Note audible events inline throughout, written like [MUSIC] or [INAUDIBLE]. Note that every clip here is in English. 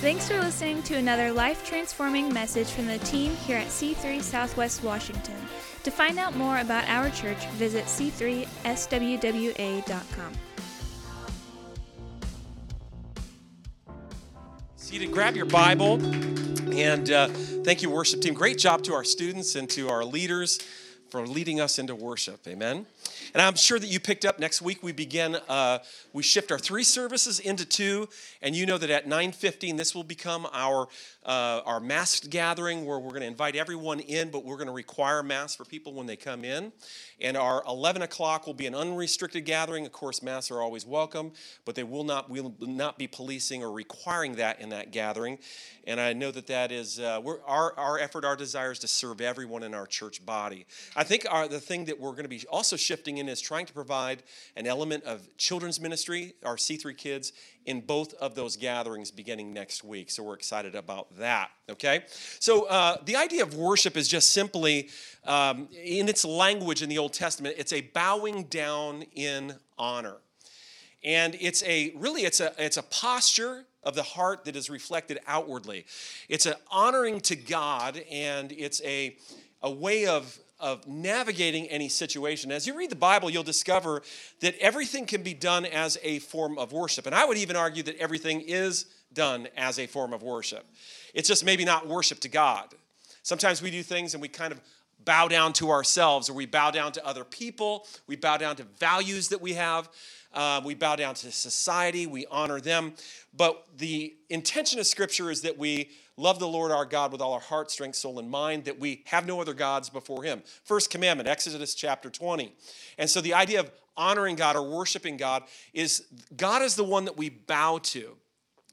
Thanks for listening to another life transforming message from the team here at C3 Southwest Washington. To find out more about our church, visit c3swwa.com. Seated, grab your Bible, and uh, thank you, worship team. Great job to our students and to our leaders for leading us into worship. Amen. And I'm sure that you picked up next week we begin, uh, we shift our three services into two. And you know that at 9.15, this will become our, uh, our masked gathering where we're going to invite everyone in, but we're going to require masks for people when they come in. And our 11 o'clock will be an unrestricted gathering. Of course, masks are always welcome, but they will not, will not be policing or requiring that in that gathering. And I know that that is uh, our, our effort, our desire is to serve everyone in our church body. I think our, the thing that we're going to be also shifting in is trying to provide an element of children's ministry, our C3 kids, in both of those gatherings beginning next week. So we're excited about that, okay? So uh, the idea of worship is just simply, um, in its language in the Old Testament, it's a bowing down in honor. And it's a really it's a it's a posture of the heart that is reflected outwardly. It's an honoring to God and it's a a way of of navigating any situation. As you read the Bible, you'll discover that everything can be done as a form of worship. And I would even argue that everything is done as a form of worship. It's just maybe not worship to God. Sometimes we do things and we kind of bow down to ourselves or we bow down to other people, we bow down to values that we have. Uh, we bow down to society, we honor them. But the intention of Scripture is that we love the Lord our God with all our heart, strength, soul, and mind, that we have no other gods before Him. First commandment, Exodus chapter 20. And so the idea of honoring God or worshiping God is God is the one that we bow to.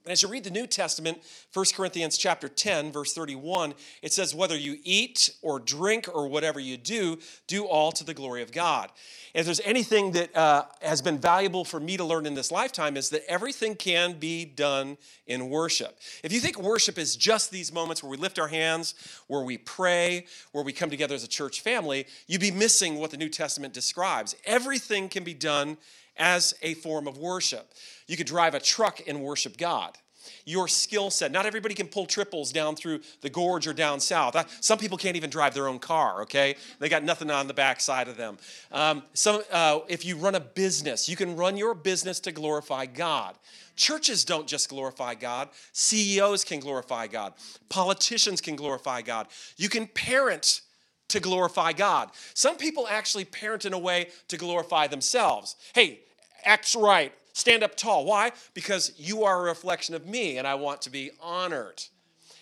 And as you read the New Testament, 1 Corinthians chapter 10, verse 31, it says, Whether you eat or drink or whatever you do, do all to the glory of God. And if there's anything that uh, has been valuable for me to learn in this lifetime, is that everything can be done in worship. If you think worship is just these moments where we lift our hands, where we pray, where we come together as a church family, you'd be missing what the New Testament describes. Everything can be done as a form of worship. You could drive a truck and worship God. Your skill set. Not everybody can pull triples down through the gorge or down south. Some people can't even drive their own car, okay? They got nothing on the back side of them. Um, so, uh, if you run a business, you can run your business to glorify God. Churches don't just glorify God, CEOs can glorify God, politicians can glorify God. You can parent to glorify God. Some people actually parent in a way to glorify themselves. Hey, act right, stand up tall. Why? Because you are a reflection of me and I want to be honored.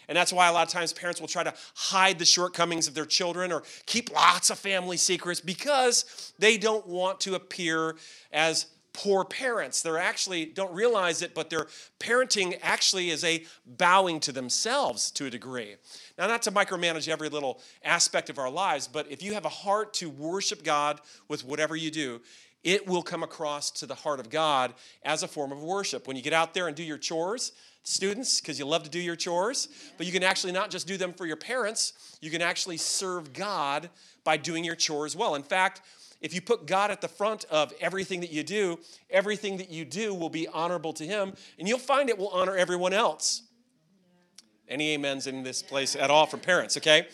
And that's why a lot of times parents will try to hide the shortcomings of their children or keep lots of family secrets because they don't want to appear as poor parents. They're actually don't realize it, but their parenting actually is a bowing to themselves to a degree. Now, not to micromanage every little aspect of our lives, but if you have a heart to worship God with whatever you do, it will come across to the heart of God as a form of worship. When you get out there and do your chores, students, because you love to do your chores, but you can actually not just do them for your parents, you can actually serve God by doing your chores well. In fact, if you put God at the front of everything that you do, everything that you do will be honorable to Him, and you'll find it will honor everyone else. Any amens in this place at all from parents, okay?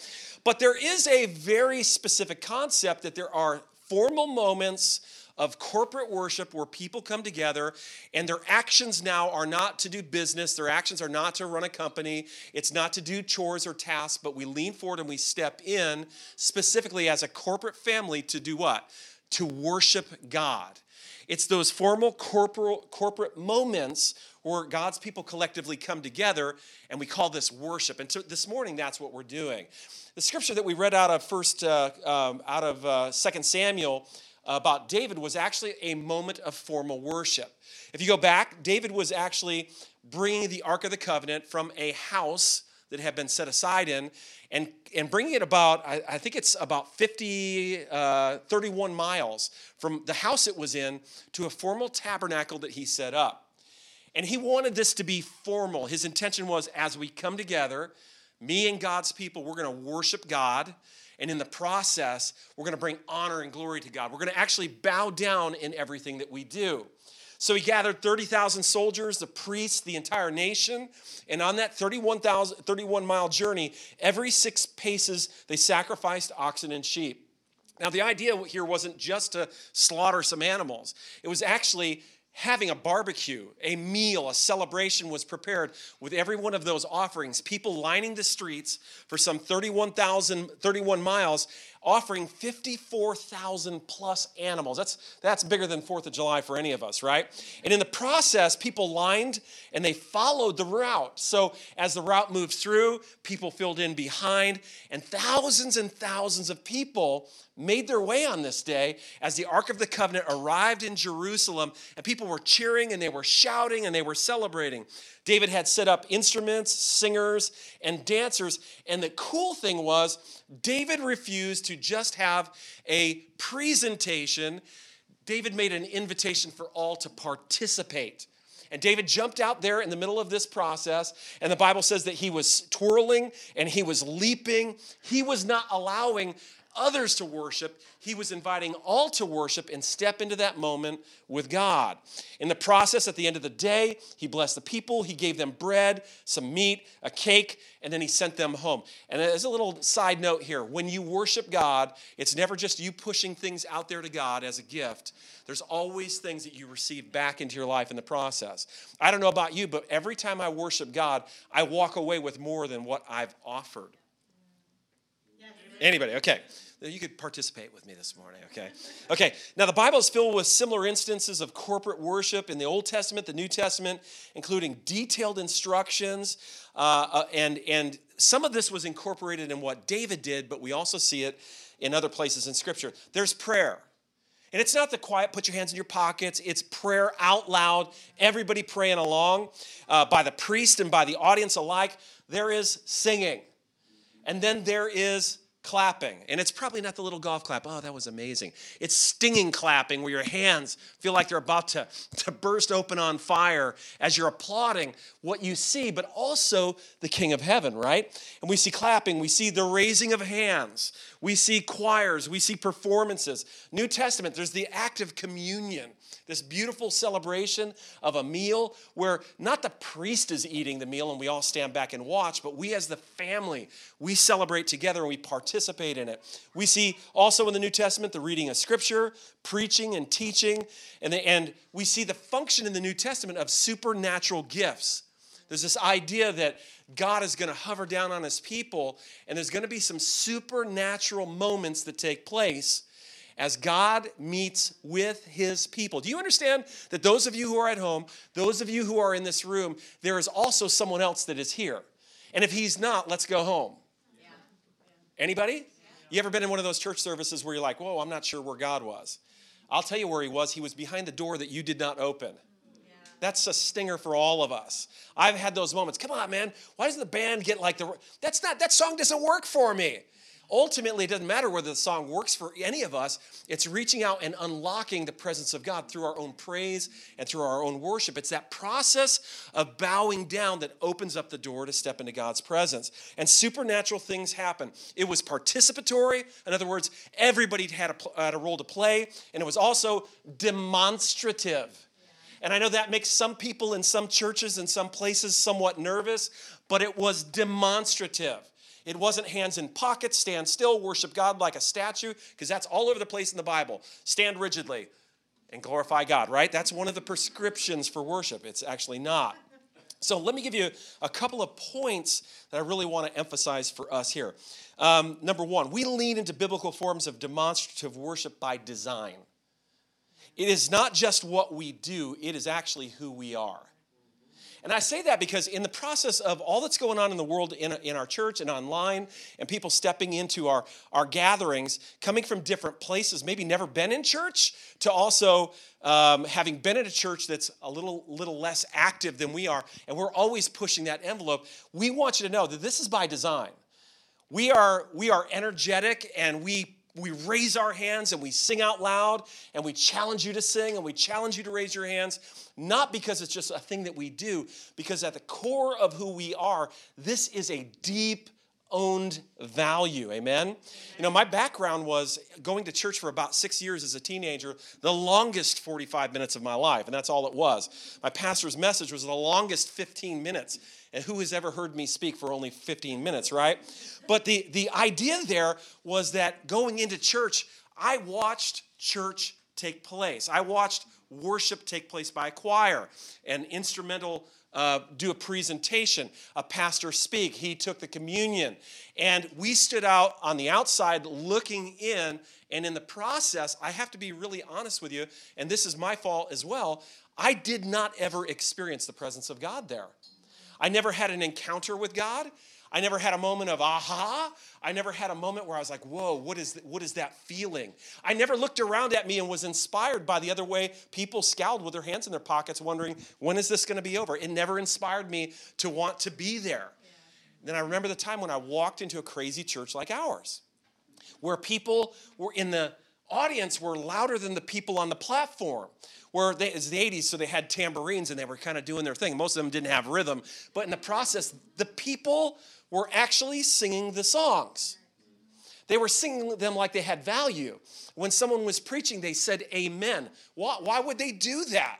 But there is a very specific concept that there are formal moments of corporate worship where people come together and their actions now are not to do business, their actions are not to run a company, it's not to do chores or tasks, but we lean forward and we step in specifically as a corporate family to do what? To worship God. It's those formal corporate, corporate moments where God's people collectively come together, and we call this worship. And so this morning, that's what we're doing. The scripture that we read out of first, uh, um, out of uh, Second Samuel about David was actually a moment of formal worship. If you go back, David was actually bringing the Ark of the Covenant from a house that had been set aside in and, and bringing it about, I, I think it's about 50, uh, 31 miles from the house it was in to a formal tabernacle that he set up. And he wanted this to be formal. His intention was as we come together, me and God's people, we're going to worship God. And in the process, we're going to bring honor and glory to God. We're going to actually bow down in everything that we do. So he gathered 30,000 soldiers, the priests, the entire nation. And on that 31,000 31 mile journey, every six paces, they sacrificed oxen and sheep. Now, the idea here wasn't just to slaughter some animals, it was actually having a barbecue, a meal, a celebration was prepared with every one of those offerings. People lining the streets for some 31,000, 31 miles, offering 54,000 plus animals. That's, that's bigger than 4th of July for any of us, right? And in the process, people lined and they followed the route. So as the route moved through, people filled in behind, and thousands and thousands of people made their way on this day as the Ark of the Covenant arrived in Jerusalem, and people were cheering and they were shouting and they were celebrating. David had set up instruments, singers, and dancers. And the cool thing was, David refused to just have a presentation. David made an invitation for all to participate. And David jumped out there in the middle of this process, and the Bible says that he was twirling and he was leaping. He was not allowing others to worship, he was inviting all to worship and step into that moment with God. In the process, at the end of the day, he blessed the people. He gave them bread, some meat, a cake, and then he sent them home. And as a little side note here, when you worship God, it's never just you pushing things out there to God as a gift. There's always things that you receive back into your life in the process. I don't know about you, but every time I worship God, I walk away with more than what I've offered. Anybody? Okay. You could participate with me this morning, okay? Okay, now the Bible is filled with similar instances of corporate worship in the Old Testament, the New Testament, including detailed instructions. Uh, uh, and, and some of this was incorporated in what David did, but we also see it in other places in Scripture. There's prayer. And it's not the quiet, put your hands in your pockets. It's prayer out loud, everybody praying along uh, by the priest and by the audience alike. There is singing. And then there is clapping. And it's probably not the little golf clap. Oh, that was amazing. It's stinging clapping where your hands feel like they're about to, to burst open on fire as you're applauding what you see, but also the King of Heaven, right? And we see clapping, we see the raising of hands, we see choirs, we see performances. New Testament, there's the act of communion this beautiful celebration of a meal where not the priest is eating the meal and we all stand back and watch, but we as the family, we celebrate together and we participate in it. We see also in the New Testament the reading of scripture, preaching and teaching, and, the, and we see the function in the New Testament of supernatural gifts. There's this idea that God is going to hover down on his people, and there's going to be some supernatural moments that take place as God meets with his people. Do you understand that those of you who are at home, those of you who are in this room, there is also someone else that is here? And if he's not, let's go home. Anybody? You ever been in one of those church services where you're like, whoa, I'm not sure where God was? I'll tell you where he was. He was behind the door that you did not open. That's a stinger for all of us. I've had those moments. Come on, man. Why doesn't the band get like the. That's not, that song doesn't work for me. Ultimately, it doesn't matter whether the song works for any of us, it's reaching out and unlocking the presence of God through our own praise and through our own worship. It's that process of bowing down that opens up the door to step into God's presence. And supernatural things happen. It was participatory, in other words, everybody had a, had a role to play, and it was also demonstrative. And I know that makes some people in some churches and some places somewhat nervous, but it was demonstrative. It wasn't hands in pockets, stand still, worship God like a statue, because that's all over the place in the Bible. Stand rigidly and glorify God, right? That's one of the prescriptions for worship. It's actually not. So let me give you a couple of points that I really want to emphasize for us here. Um, number one, we lean into biblical forms of demonstrative worship by design. It is not just what we do, it is actually who we are. And I say that because in the process of all that's going on in the world, in, in our church and online, and people stepping into our, our gatherings, coming from different places, maybe never been in church, to also um, having been at a church that's a little, little less active than we are, and we're always pushing that envelope, we want you to know that this is by design. We are, we are energetic and we we raise our hands and we sing out loud and we challenge you to sing and we challenge you to raise your hands, not because it's just a thing that we do, because at the core of who we are, this is a deep, owned value. Amen? You know, my background was going to church for about six years as a teenager, the longest 45 minutes of my life, and that's all it was. My pastor's message was the longest 15 minutes. And who has ever heard me speak for only 15 minutes, right? But the, the idea there was that going into church, I watched church take place. I watched worship take place by a choir and instrumental uh, do a presentation, a pastor speak. He took the communion. And we stood out on the outside looking in. And in the process, I have to be really honest with you, and this is my fault as well. I did not ever experience the presence of God there. I never had an encounter with God. I never had a moment of aha. I never had a moment where I was like, whoa, what is, what is that feeling? I never looked around at me and was inspired by the other way people scowled with their hands in their pockets, wondering, when is this going to be over? It never inspired me to want to be there. Yeah. Then I remember the time when I walked into a crazy church like ours, where people were in the audience were louder than the people on the platform where they, it's the 80s, so they had tambourines and they were kind of doing their thing. Most of them didn't have rhythm, but in the process, the people were actually singing the songs. They were singing them like they had value. When someone was preaching, they said amen. Why, why would they do that?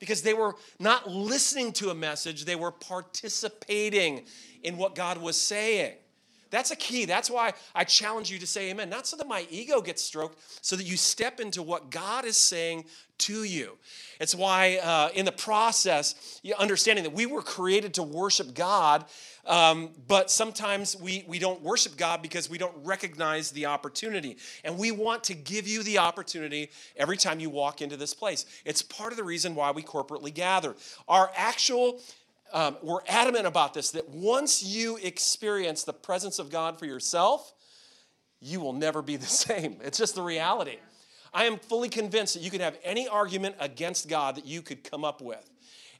Because they were not listening to a message, they were participating in what God was saying. That's a key. That's why I challenge you to say amen. Not so that my ego gets stroked, so that you step into what God is saying to you. It's why, uh, in the process, understanding that we were created to worship God, um, but sometimes we, we don't worship God because we don't recognize the opportunity. And we want to give you the opportunity every time you walk into this place. It's part of the reason why we corporately gather. Our actual um, we're adamant about this that once you experience the presence of God for yourself, you will never be [LAUGHS] the same. It's just the reality. I am fully convinced that you could have any argument against God that you could come up with.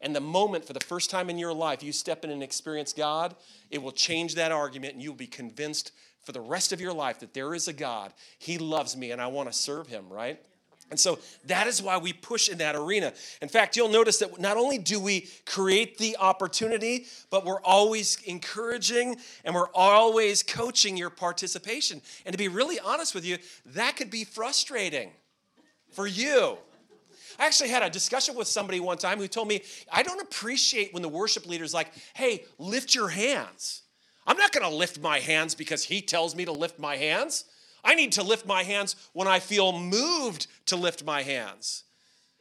And the moment for the first time in your life you step in and experience God, it will change that argument and you'll be convinced for the rest of your life that there is a God. He loves me and I want to serve him, right? And so that is why we push in that arena. In fact, you'll notice that not only do we create the opportunity, but we're always encouraging and we're always coaching your participation. And to be really honest with you, that could be frustrating for you. I actually had a discussion with somebody one time who told me, I don't appreciate when the worship leader's like, hey, lift your hands. I'm not gonna lift my hands because he tells me to lift my hands. I need to lift my hands when I feel moved to lift my hands.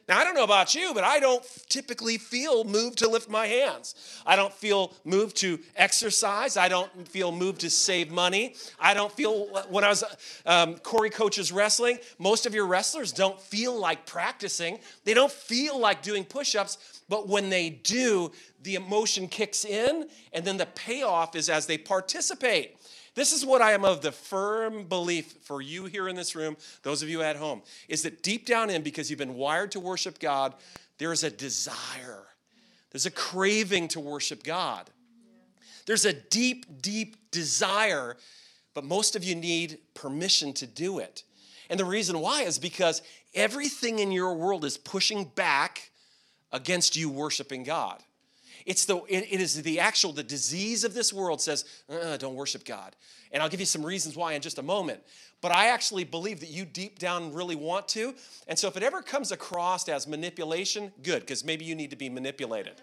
Now, I don't know about you, but I don't typically feel moved to lift my hands. I don't feel moved to exercise. I don't feel moved to save money. I don't feel, when I was, um, Corey coaches wrestling, most of your wrestlers don't feel like practicing. They don't feel like doing push ups, but when they do, the emotion kicks in, and then the payoff is as they participate. This is what I am of the firm belief for you here in this room, those of you at home, is that deep down in, because you've been wired to worship God, there is a desire, there's a craving to worship God. There's a deep, deep desire, but most of you need permission to do it. And the reason why is because everything in your world is pushing back against you worshiping God. It's the, it, it is the actual, the disease of this world says, uh, don't worship God. And I'll give you some reasons why in just a moment. But I actually believe that you deep down really want to. And so if it ever comes across as manipulation, good, because maybe you need to be manipulated.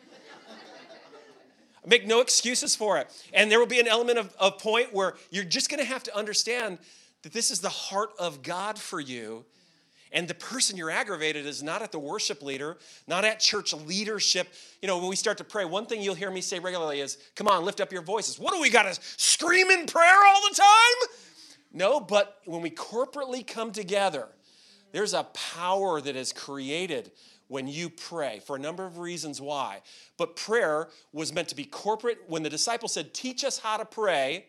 Make no excuses for it. And there will be an element of, of point where you're just going to have to understand that this is the heart of God for you and the person you're aggravated is not at the worship leader, not at church leadership. You know, when we start to pray, one thing you'll hear me say regularly is, Come on, lift up your voices. What do we got to scream in prayer all the time? No, but when we corporately come together, there's a power that is created when you pray for a number of reasons why. But prayer was meant to be corporate. When the disciples said, Teach us how to pray,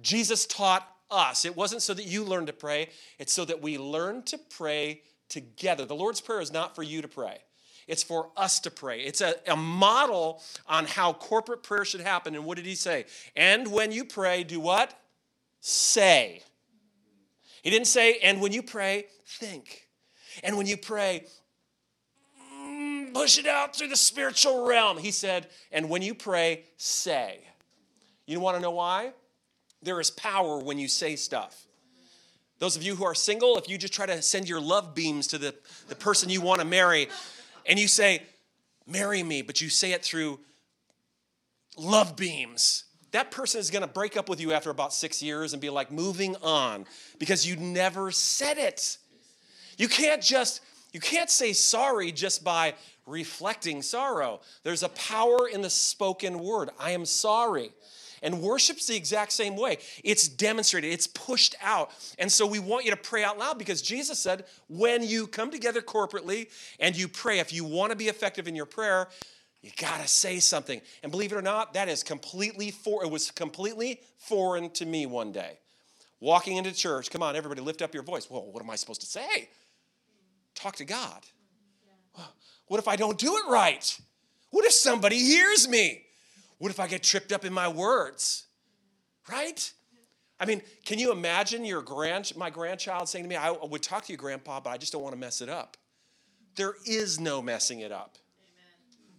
Jesus taught us. It wasn't so that you learn to pray, it's so that we learn to pray together. The Lord's Prayer is not for you to pray. It's for us to pray. It's a, a model on how corporate prayer should happen. And what did he say? And when you pray, do what? Say. He didn't say, and when you pray, think. And when you pray, mm, push it out through the spiritual realm. He said, and when you pray, say. You want to know why? There is power when you say stuff. Those of you who are single, if you just try to send your love beams to the, the person you want to marry and you say, Marry me, but you say it through love beams, that person is going to break up with you after about six years and be like, moving on because you never said it. You can't just, you can't say sorry just by reflecting sorrow. There's a power in the spoken word. I am sorry. And worship's the exact same way. It's demonstrated, it's pushed out. And so we want you to pray out loud because Jesus said, when you come together corporately and you pray, if you want to be effective in your prayer, you got to say something. And believe it or not, that is completely for it was completely foreign to me one day. Walking into church, come on, everybody lift up your voice. Well, what am I supposed to say? Talk to God. What if I don't do it right? What if somebody hears me? What if I get tripped up in my words? Right? I mean, can you imagine your grand, my grandchild saying to me, I would talk to you, Grandpa, but I just don't want to mess it up? There is no messing it up.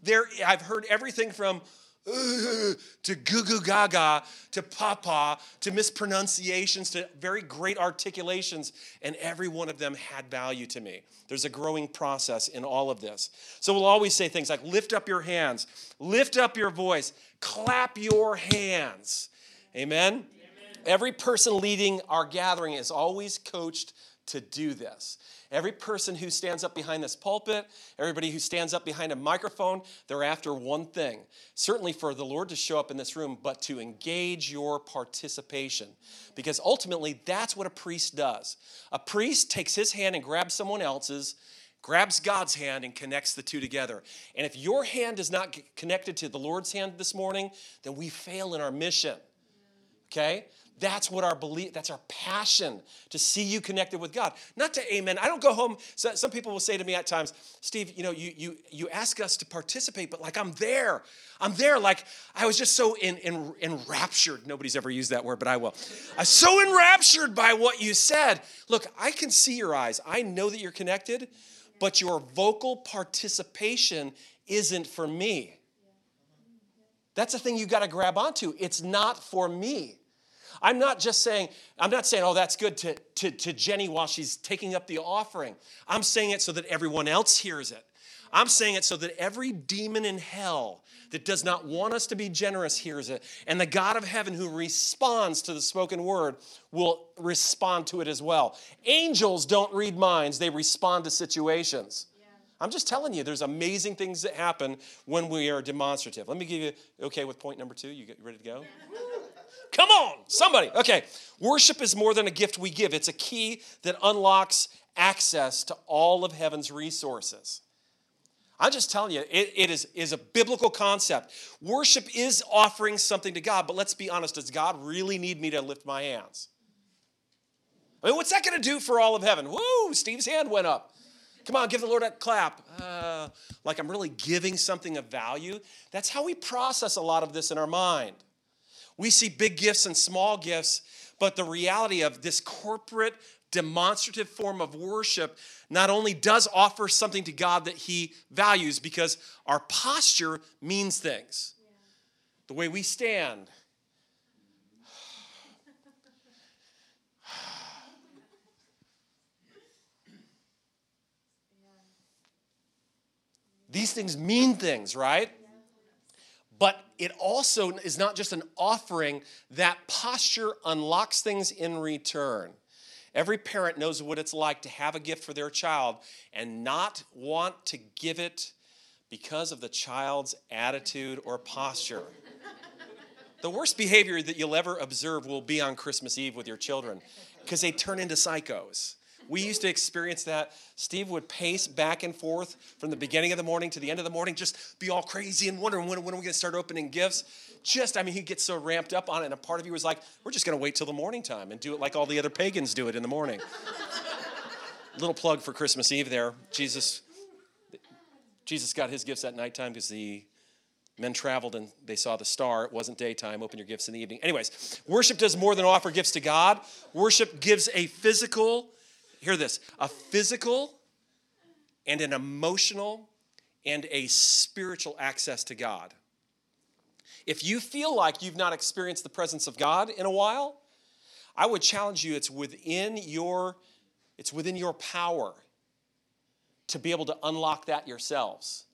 There, I've heard everything from [LAUGHS] to goo goo gaga to papa to mispronunciations to very great articulations, and every one of them had value to me. There's a growing process in all of this. So we'll always say things like lift up your hands, lift up your voice, clap your hands. Amen? Amen. Every person leading our gathering is always coached to do this. Every person who stands up behind this pulpit, everybody who stands up behind a microphone, they're after one thing. Certainly for the Lord to show up in this room, but to engage your participation. Because ultimately, that's what a priest does. A priest takes his hand and grabs someone else's, grabs God's hand and connects the two together. And if your hand is not connected to the Lord's hand this morning, then we fail in our mission. Okay? That's what our belief, that's our passion to see you connected with God. Not to amen. I don't go home. So, some people will say to me at times, Steve, you know, you, you, you ask us to participate, but like I'm there. I'm there. Like I was just so in, in, enraptured. Nobody's ever used that word, but I will. I'm so enraptured by what you said. Look, I can see your eyes. I know that you're connected, but your vocal participation isn't for me. That's a thing you got to grab onto. It's not for me. I'm not just saying, I'm not saying, oh, that's good to, to, to Jenny while she's taking up the offering. I'm saying it so that everyone else hears it. I'm saying it so that every demon in hell that does not want us to be generous hears it. And the God of heaven who responds to the spoken word will respond to it as well. Angels don't read minds, they respond to situations. I'm just telling you, there's amazing things that happen when we are demonstrative. Let me give you, okay, with point number two. You get ready to go? [LAUGHS] Come on, somebody. Okay, worship is more than a gift we give, it's a key that unlocks access to all of heaven's resources. I'm just telling you, it, it is, is a biblical concept. Worship is offering something to God, but let's be honest, does God really need me to lift my hands? I mean, what's that going to do for all of heaven? Woo, Steve's hand went up. Come on, give the Lord a clap. Uh, like I'm really giving something of value. That's how we process a lot of this in our mind. We see big gifts and small gifts, but the reality of this corporate, demonstrative form of worship not only does offer something to God that He values, because our posture means things. The way we stand, [SIGHS] These things mean things, right? But it also is not just an offering, that posture unlocks things in return. Every parent knows what it's like to have a gift for their child and not want to give it because of the child's attitude or posture. the worst behavior that you'll ever observe will be on Christmas Eve with your children because they turn into psychos. We used to experience that. Steve would pace back and forth from the beginning of the morning to the end of the morning, just be all crazy and wondering when, when are we going to start opening gifts. Just, I mean, he'd get so ramped up on it. And a part of you was like, we're just going to wait till the morning time and do it like all the other pagans do it in the morning. [LAUGHS] Little plug for Christmas Eve there. Jesus, Jesus got his gifts at nighttime because the men traveled and they saw the star. It wasn't daytime. Open your gifts in the evening. Anyways, worship does more than offer gifts to God. Worship gives a physical hear this a physical and an emotional and a spiritual access to God. If you feel like you've not experienced the presence of God in a while, I would challenge you it's within your it's within your power to be able to unlock that yourselves.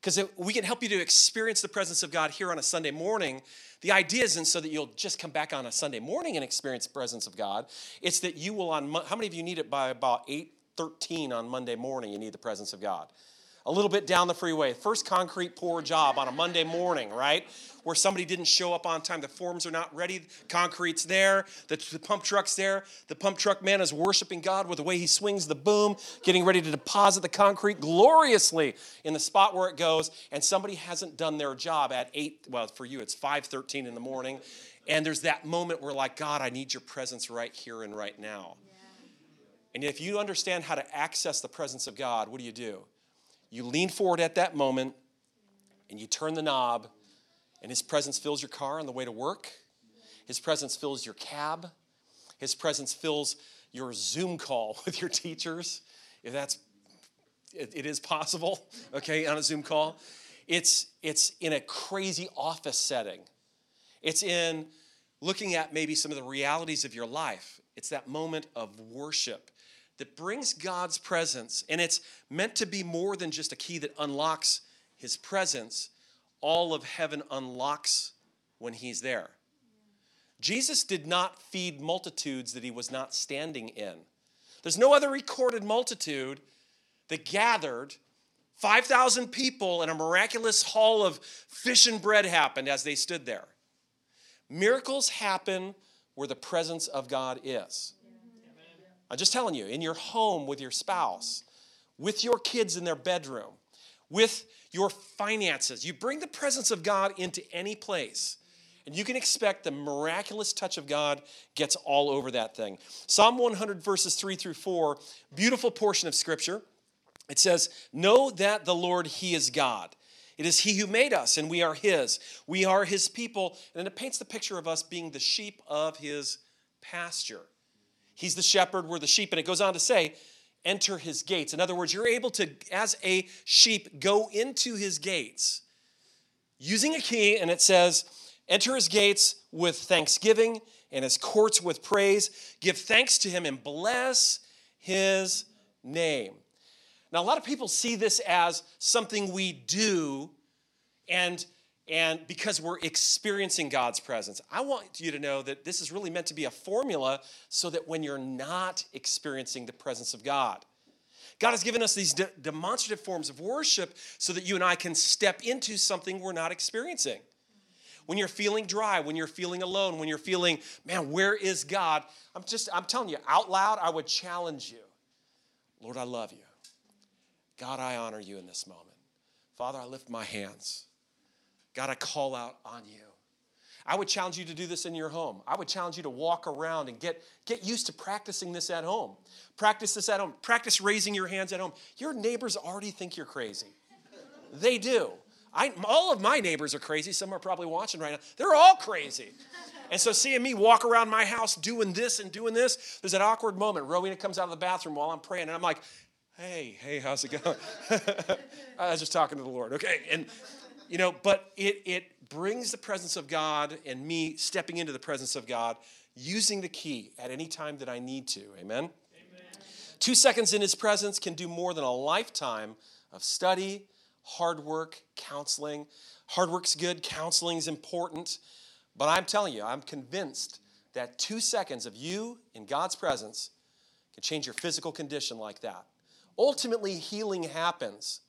Because we can help you to experience the presence of God here on a Sunday morning. The idea isn't so that you'll just come back on a Sunday morning and experience the presence of God. It's that you will on how many of you need it by about 8:13 on Monday morning you need the presence of God a little bit down the freeway. First concrete pour job on a Monday morning, right? Where somebody didn't show up on time. The forms are not ready. Concrete's there. The, the, pump truck's there. The pump truck man is worshiping God with the way he swings the boom, getting ready to deposit the concrete gloriously in the spot where it goes. And somebody hasn't done their job at eight. Well, for you, it's five thirteen in the morning. And there's that moment where, like, God, I need your presence right here and right now. And if you understand how to access the presence of God, what do you do? You lean forward at that moment and you turn the knob, and His presence fills your car on the way to work. His presence fills your cab. His presence fills your Zoom call [LAUGHS] with your teachers, if that's it, it is possible, [LAUGHS] okay, on a Zoom call. It's it's in a crazy office setting. It's in looking at maybe some of the realities of your life. It's that moment of worship that brings God's presence, and it's meant to be more than just a key that unlocks his presence. All of heaven unlocks when he's there. Jesus did not feed multitudes that he was not standing in. There's no other recorded multitude that gathered 5,000 people in a miraculous hall of fish and bread happened as they stood there. Miracles happen where the presence of God is. I'm just telling you, in your home with your spouse, with your kids in their bedroom, with your finances, you bring the presence of God into any place. And you can expect the miraculous touch of God gets all over that thing. Psalm 100, verses 3 through 4, beautiful portion of scripture. It says, Know that the Lord, He is God. It is He who made us, and we are His. We are His people. And it paints the picture of us being the sheep of His pasture. He's the shepherd, we're the sheep. And it goes on to say, enter his gates. In other words, you're able to, as a sheep, go into his gates using a key, and it says, enter his gates with thanksgiving and his courts with praise. Give thanks to him and bless his name. Now, a lot of people see this as something we do, and and because we're experiencing God's presence. I want you to know that this is really meant to be a formula so that when you're not experiencing the presence of God, God has given us these de- demonstrative forms of worship so that you and I can step into something we're not experiencing. When you're feeling dry, when you're feeling alone, when you're feeling, man, where is God? I'm just, I'm telling you out loud, I would challenge you. Lord, I love you. God, I honor you in this moment. Father, I lift my hands. God, I call out on you. I would challenge you to do this in your home. I would challenge you to walk around and get, get used to practicing this at home. Practice this at home. Practice raising your hands at home. Your neighbors already think you're crazy. They do. I, all of my neighbors are crazy. Some are probably watching right now. They're all crazy. And so seeing me walk around my house doing this and doing this, there's an awkward moment. Rowena comes out of the bathroom while I'm praying, and I'm like, hey, hey, how's it going? [LAUGHS] I was just talking to the Lord, okay? And you know, but it, it brings the presence of God and me stepping into the presence of God using the key at any time that I need to. Amen? Amen? Two seconds in his presence can do more than a lifetime of study, hard work, counseling. Hard work's good, counseling's important. But I'm telling you, I'm convinced that two seconds of you in God's presence can change your physical condition like that. Ultimately, healing happens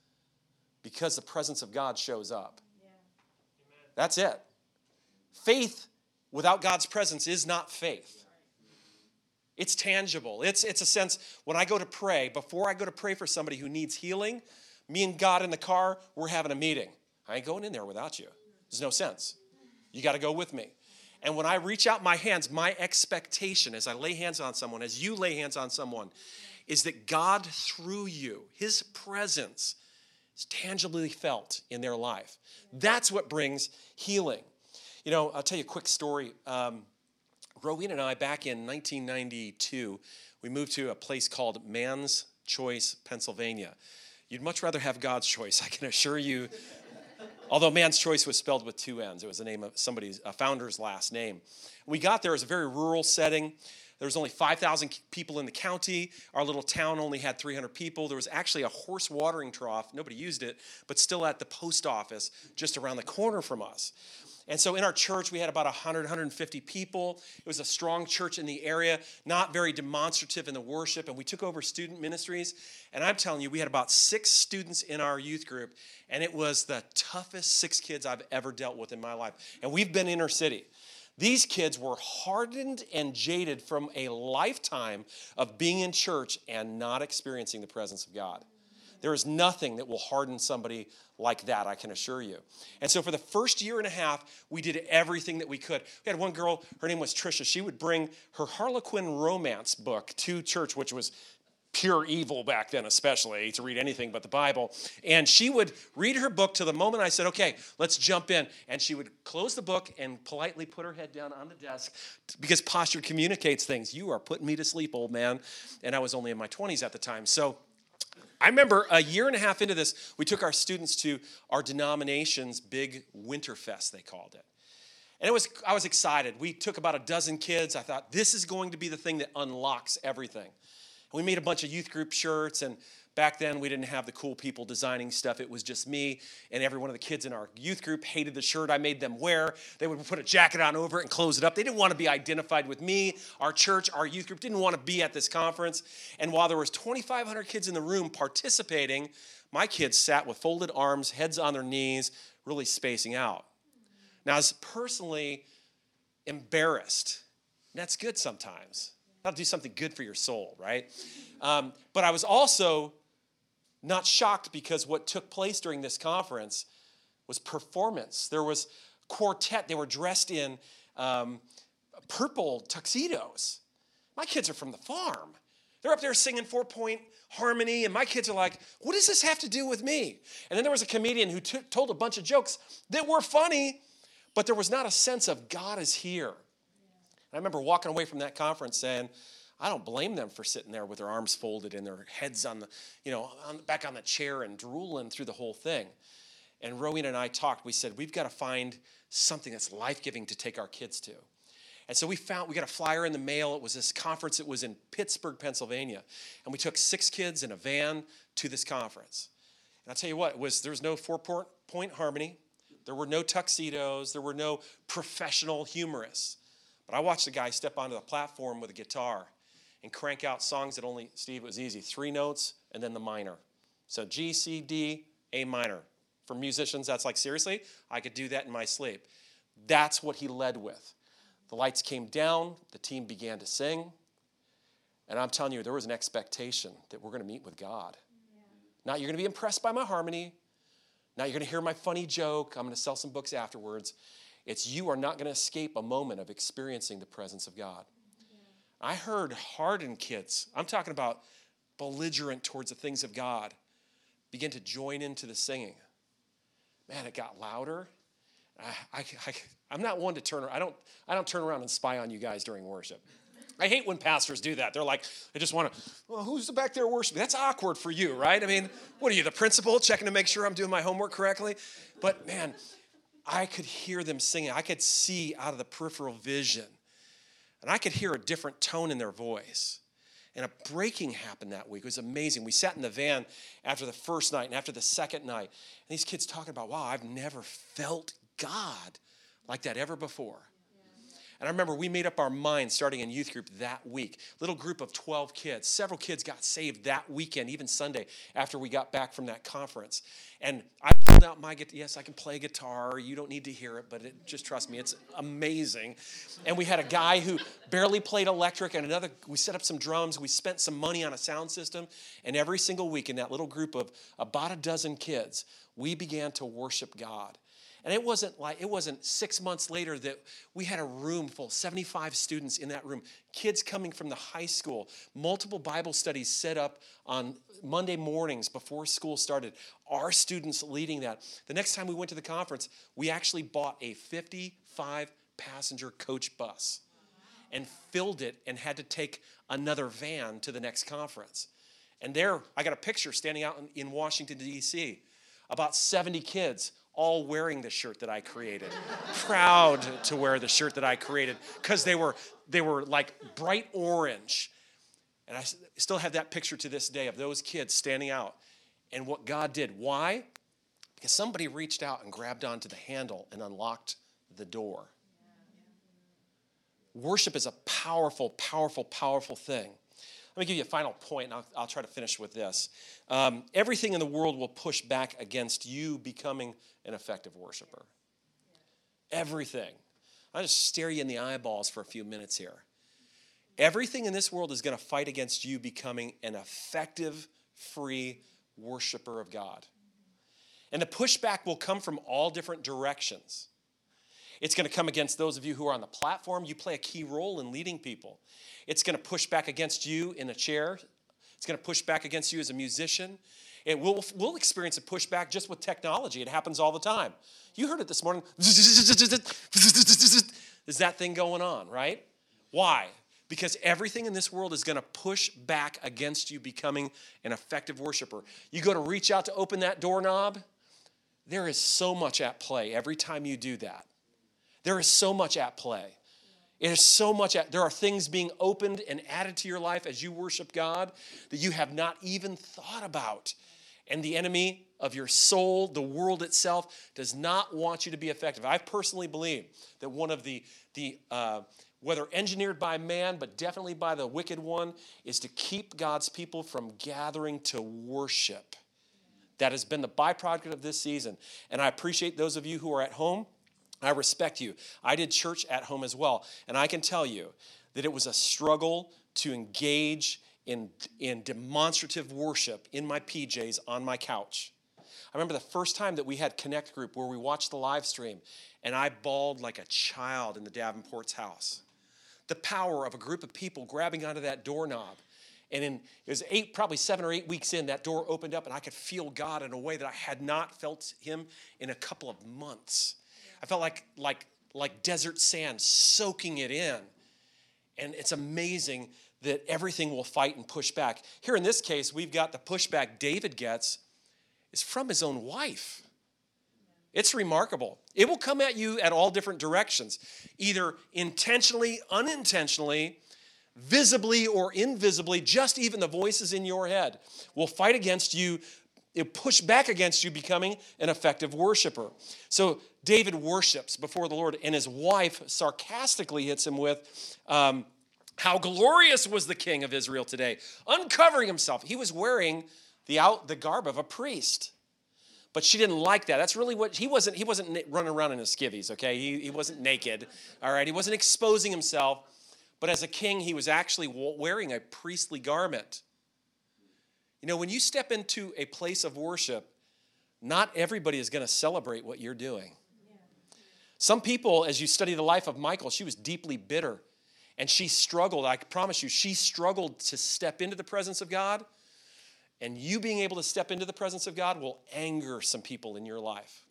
because the presence of God shows up. Yeah. That's it. Faith without God's presence is not faith. It's tangible. It's, it's a sense when I go to pray, before I go to pray for somebody who needs healing, me and God in the car, we're having a meeting. I ain't going in there without you. There's no sense. You got to go with me. And when I reach out my hands, my expectation as I lay hands on someone, as you lay hands on someone, is that God, through you, His presence, tangibly felt in their life. That's what brings healing. You know, I'll tell you a quick story. Um, Rowena and I, back in 1992, we moved to a place called Manns Choice, Pennsylvania. You'd much rather have God's choice, I can assure you. [LAUGHS] Although Manns Choice was spelled with two N's, it was the name of somebody's, a founder's last name. We got there as a very rural setting. There was only 5,000 people in the county. Our little town only had 300 people. There was actually a horse watering trough. Nobody used it, but still at the post office just around the corner from us. And so in our church, we had about 100, 150 people. It was a strong church in the area, not very demonstrative in the worship. And we took over student ministries. And I'm telling you, we had about six students in our youth group. And it was the toughest six kids I've ever dealt with in my life. And we've been inner city. These kids were hardened and jaded from a lifetime of being in church and not experiencing the presence of God. There is nothing that will harden somebody like that, I can assure you. And so for the first year and a half, we did everything that we could. We had one girl, her name was Trisha. She would bring her Harlequin romance book to church, which was pure evil back then, especially to read anything but the Bible. And she would read her book to the moment I said, okay, let's jump in. And she would close the book and politely put her head down on the desk because posture communicates things. You are putting me to sleep, old man. And I was only in my 20s at the time. So I remember a year and a half into this, we took our students to our denomination's big winter fest, they called it. And it was, I was excited. We took about a dozen kids. I thought, this is going to be the thing that unlocks everything. We made a bunch of youth group shirts, and back then we didn't have the cool people designing stuff. It was just me, and every one of the kids in our youth group hated the shirt I made them wear. They would put a jacket on over it and close it up. They didn't want to be identified with me. Our church, our youth group didn't want to be at this conference. And while there was 2,500 kids in the room participating, my kids sat with folded arms, heads on their knees, really spacing out. Now, I was personally embarrassed. And That's good sometimes. That'll do something good for your soul, right? Um, but I was also not shocked because what took place during this conference was performance. There was quartet, they were dressed in um, purple tuxedos. My kids are from the farm. They're up there singing four point harmony, and my kids are like, What does this have to do with me? And then there was a comedian who t- told a bunch of jokes that were funny, but there was not a sense of God is here. I remember walking away from that conference saying, I don't blame them for sitting there with their arms folded and their heads on the, you know, on, back on the chair and drooling through the whole thing. And Rowena and I talked. We said, we've got to find something that's life giving to take our kids to. And so we found, we got a flyer in the mail. It was this conference, it was in Pittsburgh, Pennsylvania. And we took six kids in a van to this conference. And I'll tell you what, was, there was no four point harmony, there were no tuxedos, there were no professional humorists. But I watched a guy step onto the platform with a guitar and crank out songs that only, Steve, it was easy three notes and then the minor. So G, C, D, A minor. For musicians, that's like, seriously? I could do that in my sleep. That's what he led with. The lights came down, the team began to sing. And I'm telling you, there was an expectation that we're going to meet with God. Yeah. Not you're going to be impressed by my harmony. Not you're going to hear my funny joke. I'm going to sell some books afterwards. It's you are not going to escape a moment of experiencing the presence of God. I heard hardened kids, I'm talking about belligerent towards the things of God, begin to join into the singing. Man, it got louder. I, I, I, am not one to turn. I don't. I don't turn around and spy on you guys during worship. I hate when pastors do that. They're like, they just want to. Well, who's the back there worshiping? That's awkward for you, right? I mean, what are you, the principal, checking to make sure I'm doing my homework correctly? But man, I could hear them singing. I could see out of the peripheral vision. And I could hear a different tone in their voice. And a breaking happened that week. It was amazing. We sat in the van after the first night and after the second night. And these kids talking about, wow, I've never felt God like that ever before. And I remember we made up our minds starting in youth group that week. Little group of 12 kids. Several kids got saved that weekend, even Sunday, after we got back from that conference. And I pulled out my guitar. Yes, I can play guitar. You don't need to hear it, but it, just trust me, it's amazing. And we had a guy who barely played electric, and another, we set up some drums. We spent some money on a sound system. And every single week in that little group of about a dozen kids, we began to worship God. And it wasn't like it wasn't six months later that we had a room full, 75 students in that room, kids coming from the high school, multiple Bible studies set up on Monday mornings before school started. Our students leading that. The next time we went to the conference, we actually bought a 55 passenger coach bus and filled it and had to take another van to the next conference. And there, I got a picture standing out in Washington, D.C., about 70 kids all wearing the shirt that I created. Proud to wear the shirt that I created because they were they were like bright orange. And I still have that picture to this day of those kids standing out and what God did. Why? Because somebody reached out and grabbed onto the handle and unlocked the door. Worship is a powerful, powerful, powerful thing. Let me give you a final point, and I'll, I'll try to finish with this. Um, everything in the world will push back against you becoming an effective worshiper. Everything. I'll just stare you in the eyeballs for a few minutes here. Everything in this world is going to fight against you becoming an effective, free worshiper of God. And the pushback will come from all different directions. It's going to come against those of you who are on the platform. You play a key role in leading people. It's going to push back against you in a chair. It's going to push back against you as a musician. It will we'll experience a pushback just with technology. It happens all the time. You heard it this morning. Is that thing going on, right? Why? Because everything in this world is going to push back against you becoming an effective worshiper. You go to reach out to open that doorknob, there is so much at play every time you do that. There is so much at play. It is so much, there are things being opened and added to your life as you worship God that you have not even thought about. And the enemy of your soul, the world itself, does not want you to be effective. I personally believe that one of the, the uh, whether engineered by man, but definitely by the wicked one, is to keep God's people from gathering to worship. That has been the byproduct of this season. And I appreciate those of you who are at home I respect you. I did church at home as well. And I can tell you that it was a struggle to engage in, in demonstrative worship in my PJs on my couch. I remember the first time that we had Connect Group where we watched the live stream, and I bawled like a child in the Davenport's house. The power of a group of people grabbing onto that doorknob. And in, it was eight, probably seven or eight weeks in, that door opened up, and I could feel God in a way that I had not felt Him in a couple of months. I felt like, like, like desert sand soaking it in. And it's amazing that everything will fight and push back. Here in this case, we've got the pushback David gets is from his own wife. It's remarkable. It will come at you at all different directions, either intentionally, unintentionally, visibly, or invisibly. Just even the voices in your head will fight against you it push back against you becoming an effective worshiper. So David worships before the Lord, and his wife sarcastically hits him with, um, How glorious was the king of Israel today, uncovering himself. He was wearing the, out, the garb of a priest. But she didn't like that. That's really what he wasn't. He wasn't running around in his skivvies. Okay, he, he wasn't naked. All right, he wasn't exposing himself. But as a king, he was actually wearing a priestly garment. You know, when you step into a place of worship, not everybody is going to celebrate what you're doing. Some people, as you study the life of Michal, she was deeply bitter and she struggled. I promise you, she struggled to step into the presence of God. And you being able to step into the presence of God will anger some people in your life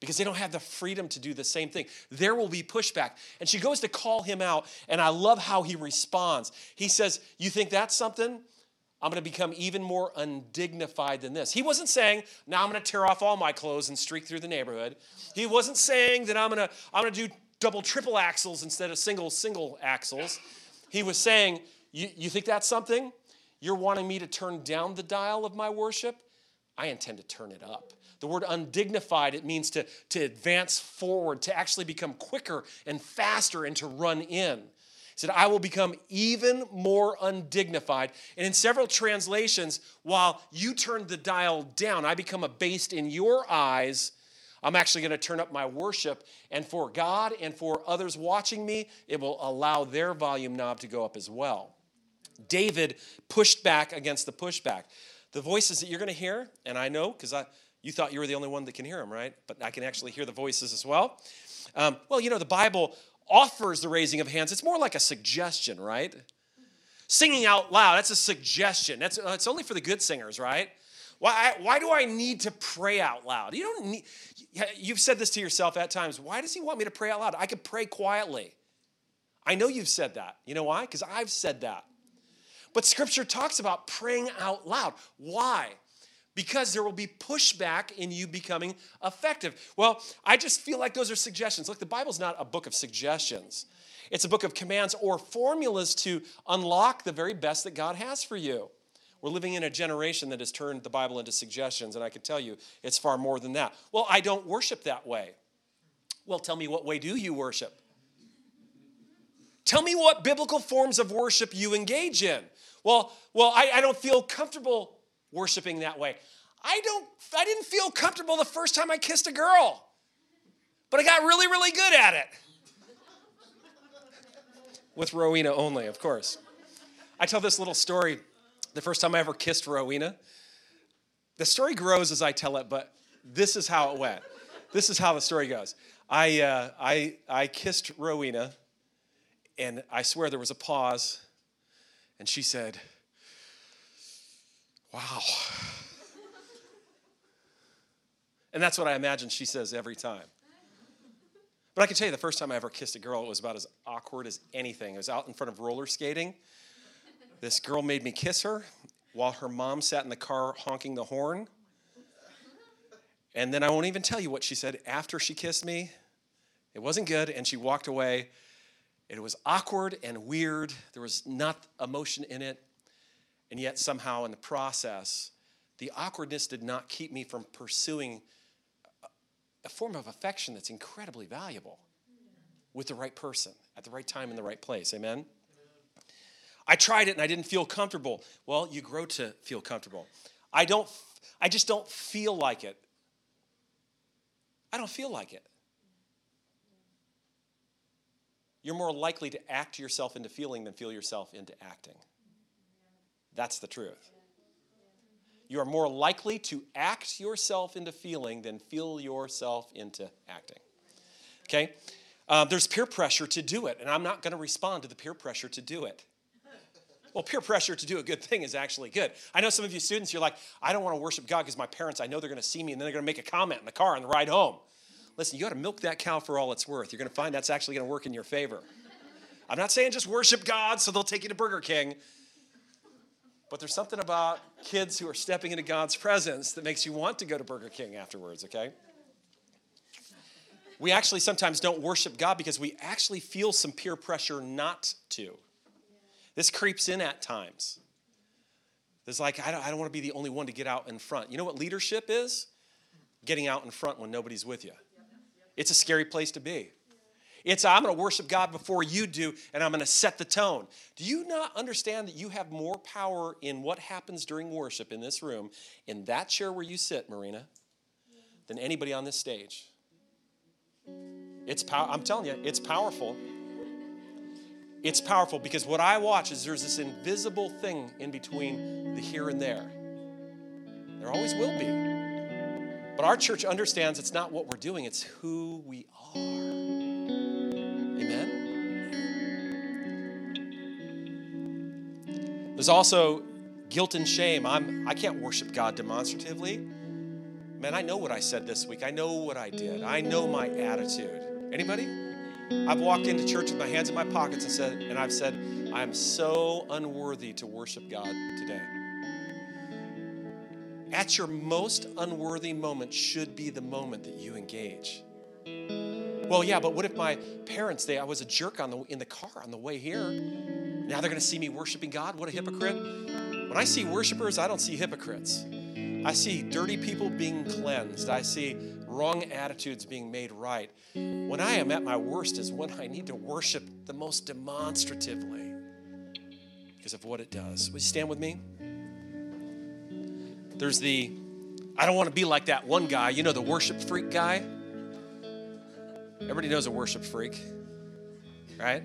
because they don't have the freedom to do the same thing. There will be pushback. And she goes to call him out, and I love how he responds. He says, You think that's something? I'm going to become even more undignified than this. He wasn't saying, now I'm going to tear off all my clothes and streak through the neighborhood. He wasn't saying that I'm going to, I'm going to do double, triple axels instead of single, single axels. He was saying, you, you think that's something? You're wanting me to turn down the dial of my worship? I intend to turn it up. The word undignified, it means to, to advance forward, to actually become quicker and faster and to run in said, I will become even more undignified. And in several translations, while you turn the dial down, I become abased in your eyes. I'm actually going to turn up my worship. And for God and for others watching me, it will allow their volume knob to go up as well. David pushed back against the pushback. The voices that you're going to hear, and I know because I, you thought you were the only one that can hear them, right? But I can actually hear the voices as well. Um, well, you know, the Bible offers the raising of hands. It's more like a suggestion, right? Singing out loud, that's a suggestion. That's, uh, that's only for the good singers, right? Why, why do I need to pray out loud? You don't need, you've said this to yourself at times. Why does he want me to pray out loud? I could pray quietly. I know you've said that. You know why? Because I've said that. But scripture talks about praying out loud. Why? Because there will be pushback in you becoming effective. Well, I just feel like those are suggestions. Look, the Bible's not a book of suggestions, it's a book of commands or formulas to unlock the very best that God has for you. We're living in a generation that has turned the Bible into suggestions, and I can tell you it's far more than that. Well, I don't worship that way. Well, tell me what way do you worship? Tell me what biblical forms of worship you engage in. Well, well, I, I don't feel comfortable worshiping that way. I don't I didn't feel comfortable the first time I kissed a girl. But I got really, really good at it. With Rowena only, of course. I tell this little story the first time I ever kissed Rowena. The story grows as I tell it, but this is how it went. This is how the story goes. I, uh, I, I kissed Rowena, and I swear there was a pause, and she said, Wow. And that's what I imagine she says every time. But I can tell you the first time I ever kissed a girl, it was about as awkward as anything. It was out in front of roller skating. This girl made me kiss her while her mom sat in the car honking the horn. And then I won't even tell you what she said after she kissed me. It wasn't good, and she walked away. It was awkward and weird. There was not emotion in it. And yet, somehow, in the process, the awkwardness did not keep me from pursuing a form of affection that's incredibly valuable with the right person at the right time in the right place. Amen? I tried it and I didn't feel comfortable. Well, you grow to feel comfortable. I don't I just don't feel like it. I don't feel like it. You're more likely to act yourself into feeling than feel yourself into acting. That's the truth. You are more likely to act yourself into feeling than feel yourself into acting. Okay? Uh, there's peer pressure to do it, and I'm not going to respond to the peer pressure to do it. Well, peer pressure to do a good thing is actually good. I know some of you students, you're like, I don't want to worship God because my parents, I know they're going to see me and then they're going to make a comment in the car on the ride home. Listen, you got to milk that cow for all it's worth. You're going to find that's actually going to work in your favor. I'm not saying just worship God so they'll take you to Burger King. But there's something about kids who are stepping into God's presence that makes you want to go to Burger King afterwards, okay? We actually sometimes don't worship God because we actually feel some peer pressure not to. This creeps in at times. There's like, I don't, I don't want to be the only one to get out in front. You know what leadership is? Getting out in front when nobody's with you. It's a scary place to be. It's I'm going to worship God before you do, and I'm going to set the tone. Do you not understand that you have more power in what happens during worship in this room, in that chair where you sit, Marina, than anybody on this stage? It's pow- I'm telling you, it's powerful. It's powerful because what I watch is there's this invisible thing in between the here and there. There always will be. But our church understands it's not what we're doing, it's who we are. There's also guilt and shame. I'm, I can't worship God demonstratively. Man, I know what I said this week. I know what I did. I know my attitude. Anybody? I've walked into church with my hands in my pockets and said, and I've said, I'm so unworthy to worship God today. At your most unworthy moment should be the moment that you engage. Well, yeah, but what if my parents, they I was a jerk on the in the car on the way here. Now they're going to see me worshiping God. What a hypocrite. When I see worshipers, I don't see hypocrites. I see dirty people being cleansed. I see wrong attitudes being made right. When I am at my worst is when I need to worship the most demonstratively because of what it does. Would you stand with me? There's the, I don't want to be like that one guy, you know, the worship freak guy. Everybody knows a worship freak, right?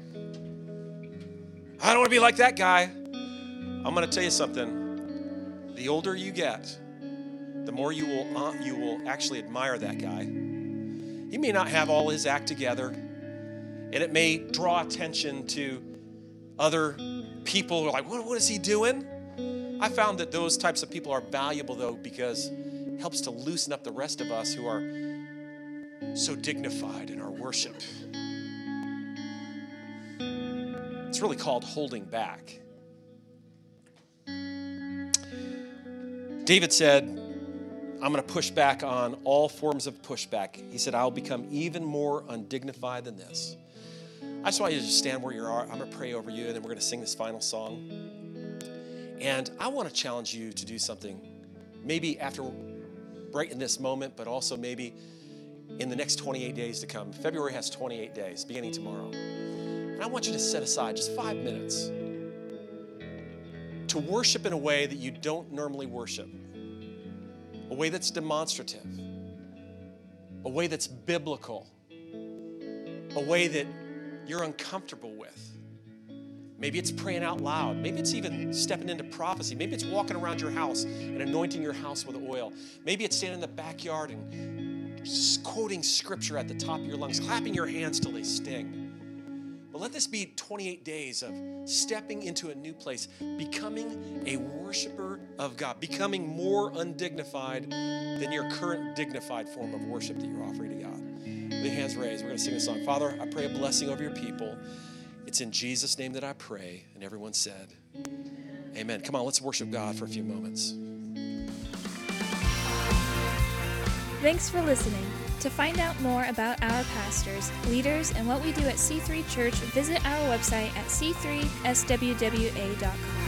I don't want to be like that guy. I'm going to tell you something. The older you get, the more you will uh, you will actually admire that guy. He may not have all his act together, and it may draw attention to other people who are like, what, what is he doing? I found that those types of people are valuable though because it helps to loosen up the rest of us who are so dignified in our worship. It's really called holding back. David said, I'm going to push back on all forms of pushback. He said, I'll become even more undignified than this. I just want you to just stand where you are. I'm going to pray over you, and then we're going to sing this final song. And I want to challenge you to do something, maybe after right in this moment, but also maybe in the next 28 days to come. February has 28 days, beginning tomorrow. And I want you to set aside just five minutes to worship in a way that you don't normally worship, a way that's demonstrative, a way that's biblical, a way that you're uncomfortable with. Maybe it's praying out loud. Maybe it's even stepping into prophecy. Maybe it's walking around your house and anointing your house with oil. Maybe it's standing in the backyard and quoting scripture at the top of your lungs, clapping your hands till they sting. Let this be 28 days of stepping into a new place, becoming a worshiper of God, becoming more undignified than your current dignified form of worship that you're offering to God. With your hands raised, we're going to sing a song. Father, I pray a blessing over your people. It's in Jesus' name that I pray. And everyone said, Amen. Come on, let's worship God for a few moments. Thanks for listening. To find out more about our pastors, leaders, and what we do at C3 Church, visit our website at c3swwa.com.